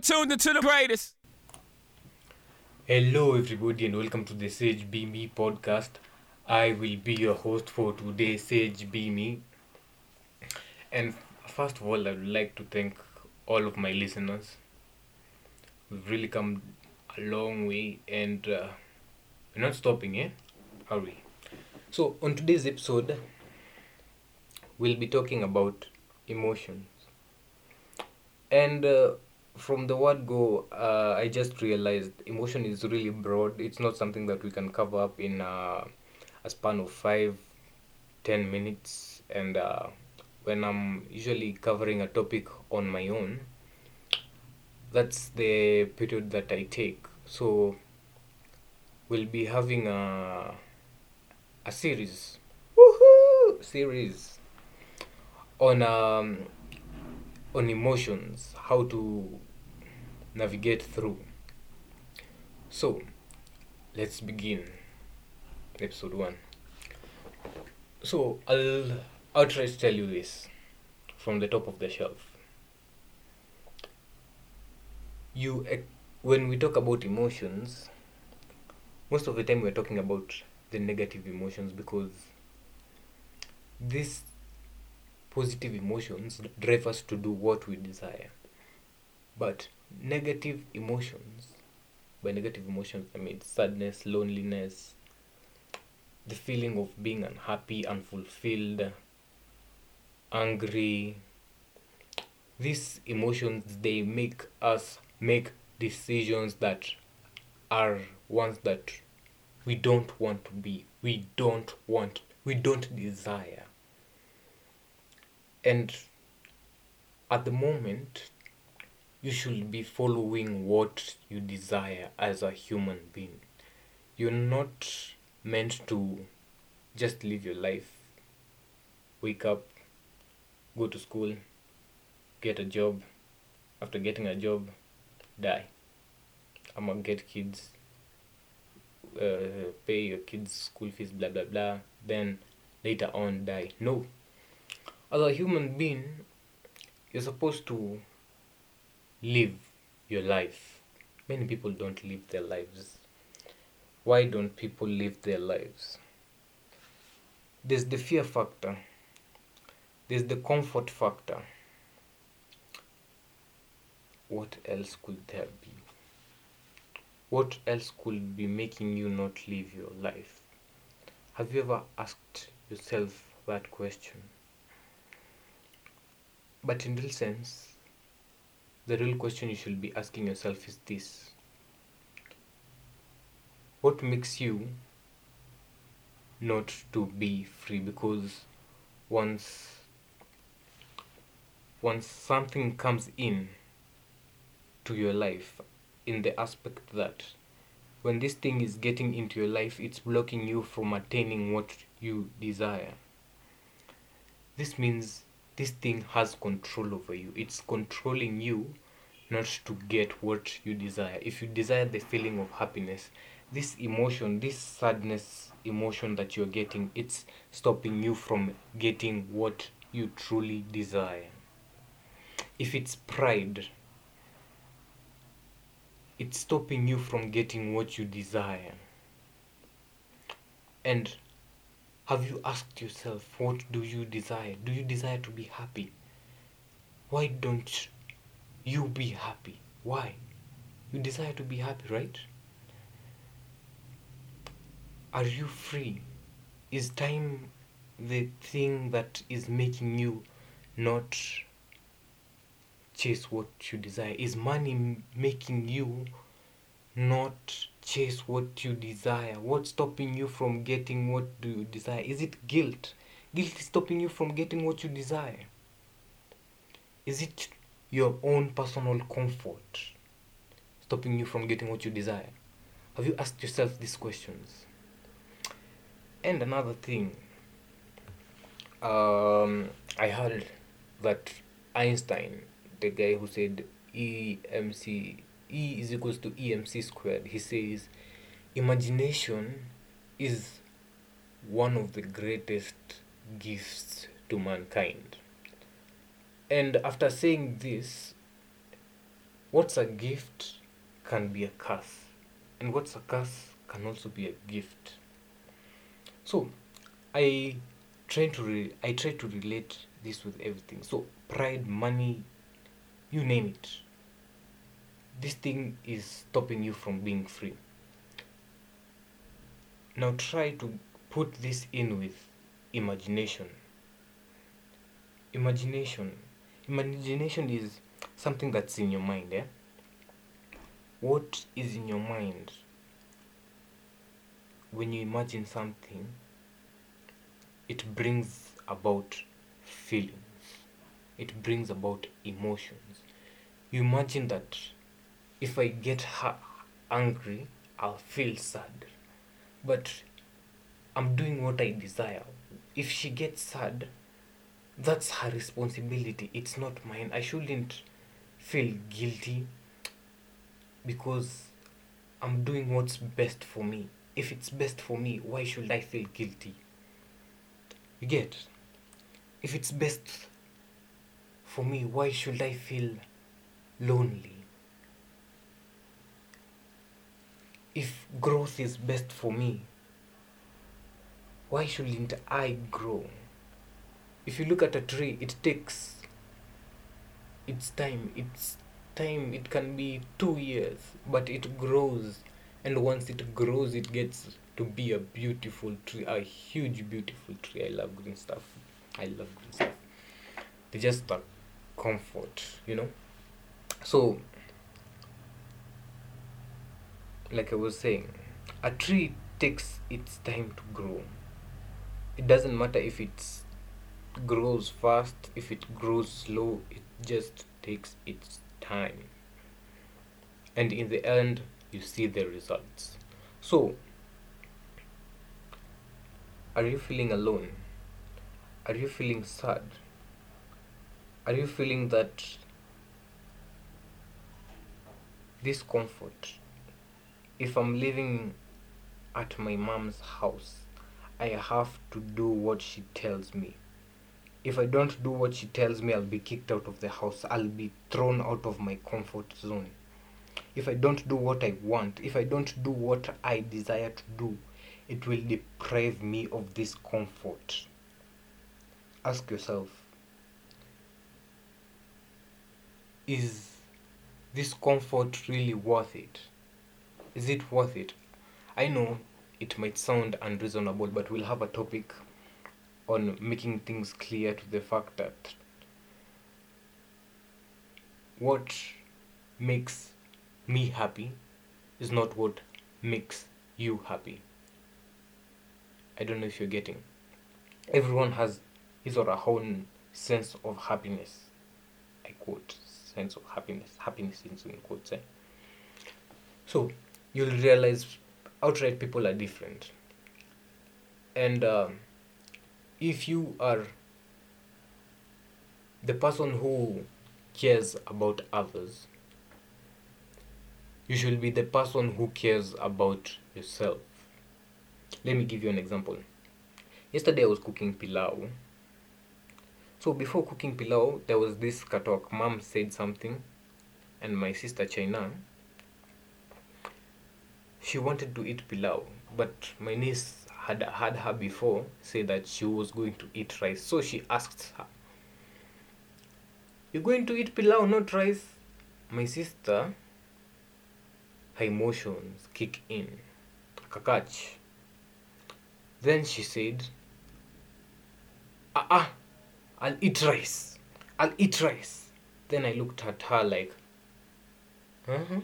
are tuned into the greatest. Hello, everybody, and welcome to the Sage Be Me podcast. I will be your host for today, Sage Be Me. And first of all, I would like to thank all of my listeners. We've really come a long way, and uh, we're not stopping, eh? Hurry. So, on today's episode, we'll be talking about emotions. And uh, from the word go, uh, I just realized emotion is really broad. It's not something that we can cover up in uh, a span of five, ten minutes. And uh, when I'm usually covering a topic on my own, that's the period that I take. So we'll be having a a series, woohoo, series on um on emotions, how to navigate through. So, let's begin episode 1. So, I'll outright tell you this from the top of the shelf. You eh, when we talk about emotions, most of the time we're talking about the negative emotions because these positive emotions drive us to do what we desire. But negative emotions, by negative emotions, I mean sadness, loneliness, the feeling of being unhappy, unfulfilled, angry. These emotions they make us make decisions that are ones that we don't want to be, we don't want, we don't desire. And at the moment, you should be following what you desire as a human being. You're not meant to just live your life, wake up, go to school, get a job, after getting a job, die. I'm gonna get kids, uh, pay your kids' school fees, blah blah blah, then later on die. No. As a human being, you're supposed to live your life. Many people don't live their lives. Why don't people live their lives? There's the fear factor, there's the comfort factor. What else could there be? What else could be making you not live your life? Have you ever asked yourself that question? But in real sense, the real question you should be asking yourself is this. What makes you not to be free? Because once once something comes in to your life in the aspect that when this thing is getting into your life it's blocking you from attaining what you desire. This means this thing has control over you. It's controlling you not to get what you desire. If you desire the feeling of happiness this emotion this sadness emotion that you're getting it's stopping you from getting what you truly desire. If it's pride it's stopping you from getting what you desire. And have you asked yourself what do you desire? Do you desire to be happy? Why don't you be happy. Why? You desire to be happy right? Are you free? Is time the thing that is making you not chase what you desire? Is money making you not chase what you desire? What's stopping you from getting what do you desire? Is it guilt? Guilt is stopping you from getting what you desire. Is it your own personal comfort stopping you from getting what you desire. Have you asked yourself these questions? And another thing um, i heard that einstein the guy who said emc e is equals to emc squared he says imagination is one of the greatest gifts to mankind and after saying this what's a gift can be a curse, and what's a curse can also be a gift. So, I try to re- I try to relate this with everything. So, pride, money, you name it. This thing is stopping you from being free. Now, try to put this in with imagination. Imagination. Imagination is something that's in your mind, eh? What is in your mind when you imagine something? It brings about feelings, it brings about emotions. You imagine that if I get angry, I'll feel sad. But I'm doing what I desire. If she gets sad, that's her responsibility. It's not mine. I shouldn't feel guilty because I'm doing what's best for me. If it's best for me, why should I feel guilty? You get? If it's best for me, why should I feel lonely? If growth is best for me, why shouldn't I grow? If you look at a tree, it takes its time. It's time. It can be two years, but it grows, and once it grows, it gets to be a beautiful tree, a huge, beautiful tree. I love green stuff. I love green stuff. They just the comfort, you know. So, like I was saying, a tree takes its time to grow. It doesn't matter if it grows fast, if it grows slow, it just takes its time. And in the end, you see the results. So, are you feeling alone? Are you feeling sad? Are you feeling that discomfort? If I'm living at my mom's house, I have to do what she tells me. If I don't do what she tells me, I'll be kicked out of the house. I'll be thrown out of my comfort zone. If I don't do what I want, if I don't do what I desire to do, it will deprive me of this comfort. Ask yourself is this comfort really worth it? Is it worth it? I know it might sound unreasonable, but we'll have a topic on making things clear to the fact that what makes me happy is not what makes you happy. I don't know if you're getting. Everyone has his or her own sense of happiness. I quote sense of happiness. Happiness in quotes. Eh? So you'll realize outright people are different. And um, if you are the person who cares about others, you should be the person who cares about yourself. Let me give you an example. Yesterday I was cooking pilau. So before cooking pilau, there was this katok. Mom said something, and my sister China, she wanted to eat pilau, but my niece had had her before say that she was going to eat rice. So she asked her, You're going to eat pilau, not rice? My sister, her emotions kick in. Kakach. Then she said, Ah, ah, I'll eat rice. I'll eat rice. Then I looked at her like, uh-huh.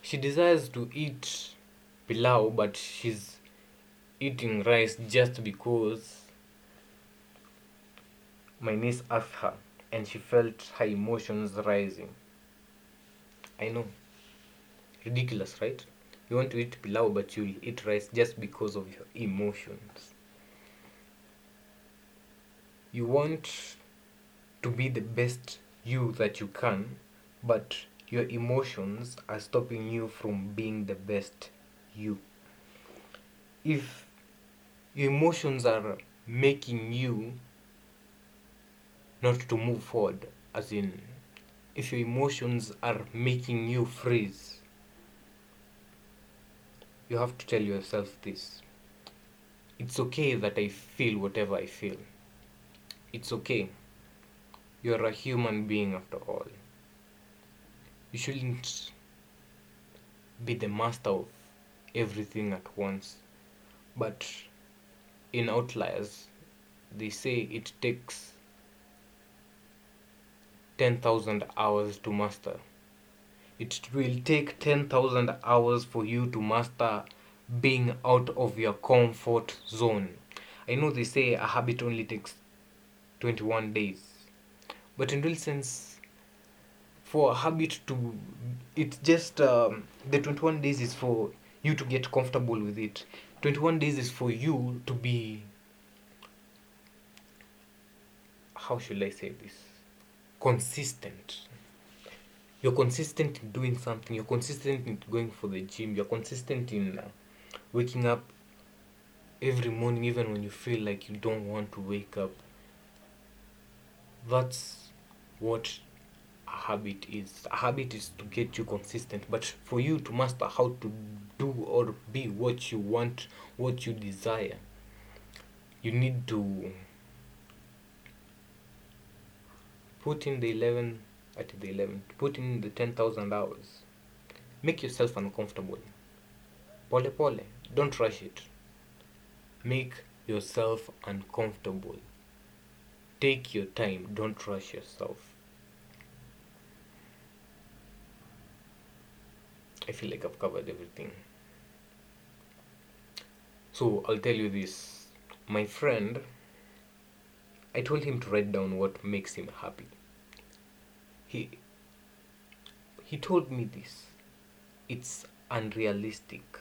She desires to eat pilau, but she's eating rice just because my niece asked her and she felt her emotions rising. I know. Ridiculous, right? You want to eat pilau, but you'll eat rice just because of your emotions. You want to be the best you that you can, but your emotions are stopping you from being the best you. If emotions are making you not to move forward, as in if your emotions are making you freeze, you have to tell yourself this. It's okay that I feel whatever I feel. It's okay. You're a human being after all. You shouldn't be the master of everything at once. But in outliers, they say it takes 10,000 hours to master. It will take 10,000 hours for you to master being out of your comfort zone. I know they say a habit only takes 21 days, but in real sense, for a habit to, it's just um, the 21 days is for you to get comfortable with it. 21 days is for you to be, how should I say this? Consistent. You're consistent in doing something. You're consistent in going for the gym. You're consistent in uh, waking up every morning even when you feel like you don't want to wake up. That's what a habit is a habit is to get you consistent but for you to master how to do or be what you want what you desire you need to put in the 11 at the 11 put in the 10000 hours. Make yourself uncomfortable. Pole pole. Don't rush it. Make yourself uncomfortable. Take your time. Don't rush yourself i feel like i've covered everything. So i'll tell you this. My friend i told him to write down what makes him happy. He he told me this. It's unrealistic.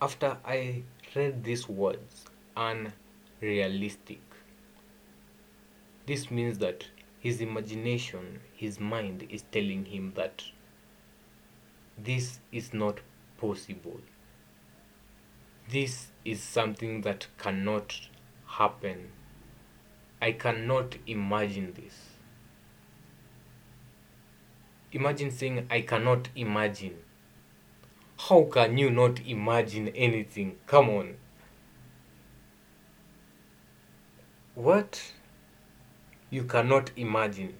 After i read these words unrealistic this means that his imagination his mind is telling him that this is not possible. This is something that cannot happen. I cannot imagine this. Imagine saying i cannot imagine. How can you not imagine anything? Come on. What? You cannot imagine.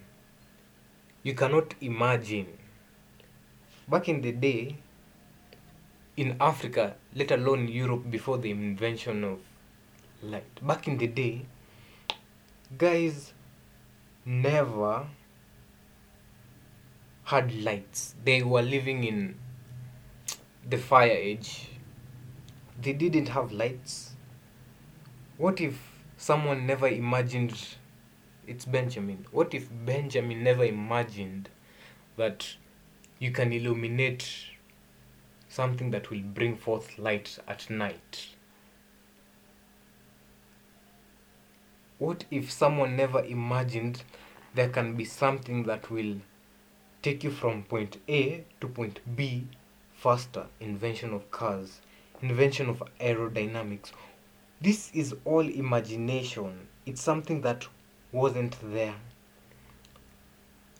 You cannot imagine back in the day in africa let alone europe before the invention of light back in the day guys never had lights. They were living in the fire age. They didn't have lights. What if someone never imagined it's Benjamin? What if Benjamin never imagined that you can illuminate something that will bring forth light at night? What if someone never imagined there can be something that will take you from point A to point B faster. Invention of cars, invention of aerodynamics. This is all imagination. It's something that wasn't there.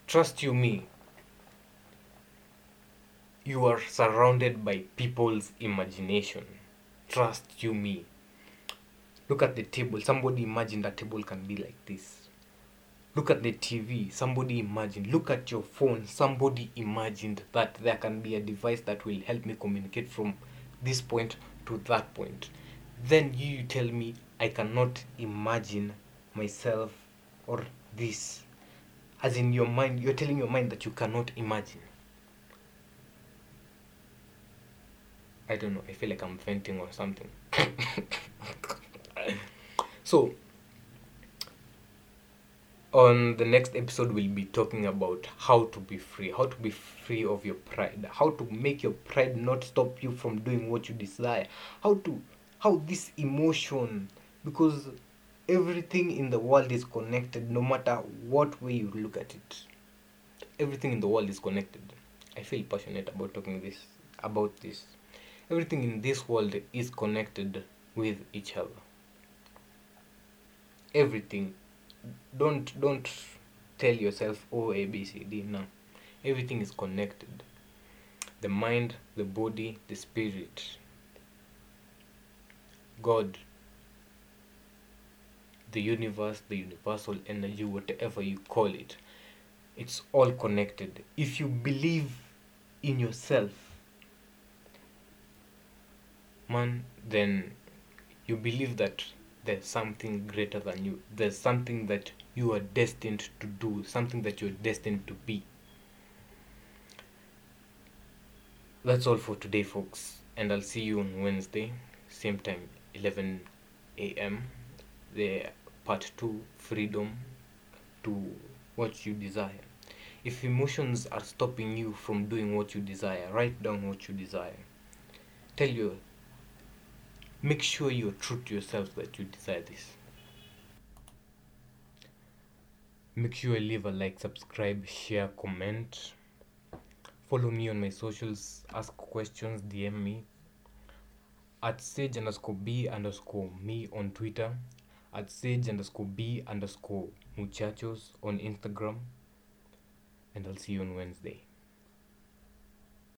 Trust you me. You are surrounded by people's imagination. Trust you me. Look at the table. Somebody imagined that table can be like this. Look at the tv somebody imagined look at your phone. Somebody imagined that there can be a device that will help me communicate from this point to that point. Then you tell me i cannot imagine myself or this. As in your mind you're telling your mind that you cannot imagine i don't know i feel like i'm venting or something. So on the next episode we'll be talking about how to be free how to be free of your pride how to make your pride not stop you from doing what you desire how to how this emotion because everything in the world is connected no matter what way you look at it. Everything in the world is connected. I feel passionate about talking this about this everything in this world is connected with each other. Everything. Don't don't tell yourself oh a b c d. No. Everything is connected. The mind the body the spirit. God. The universe the universal energy whatever you call it. It's all connected. If you believe in yourself man then you believe that there's something greater than you. There's something that you are destined to do something that you're destined to be. That's all for today folks. And i'll see you on wednesday same time 11 a.m the part 2 freedom to what you desire. If emotions are stopping you from doing what you desire write down what you desire. Tell you make sure you're true to yourself that you desire this. Make sure you leave a like subscribe share comment. Follow me on my socials ask questions dm me. At sage underscore b underscore me on twitter. At sage underscore b underscore muchachos on instagram. And i'll see you on wednesday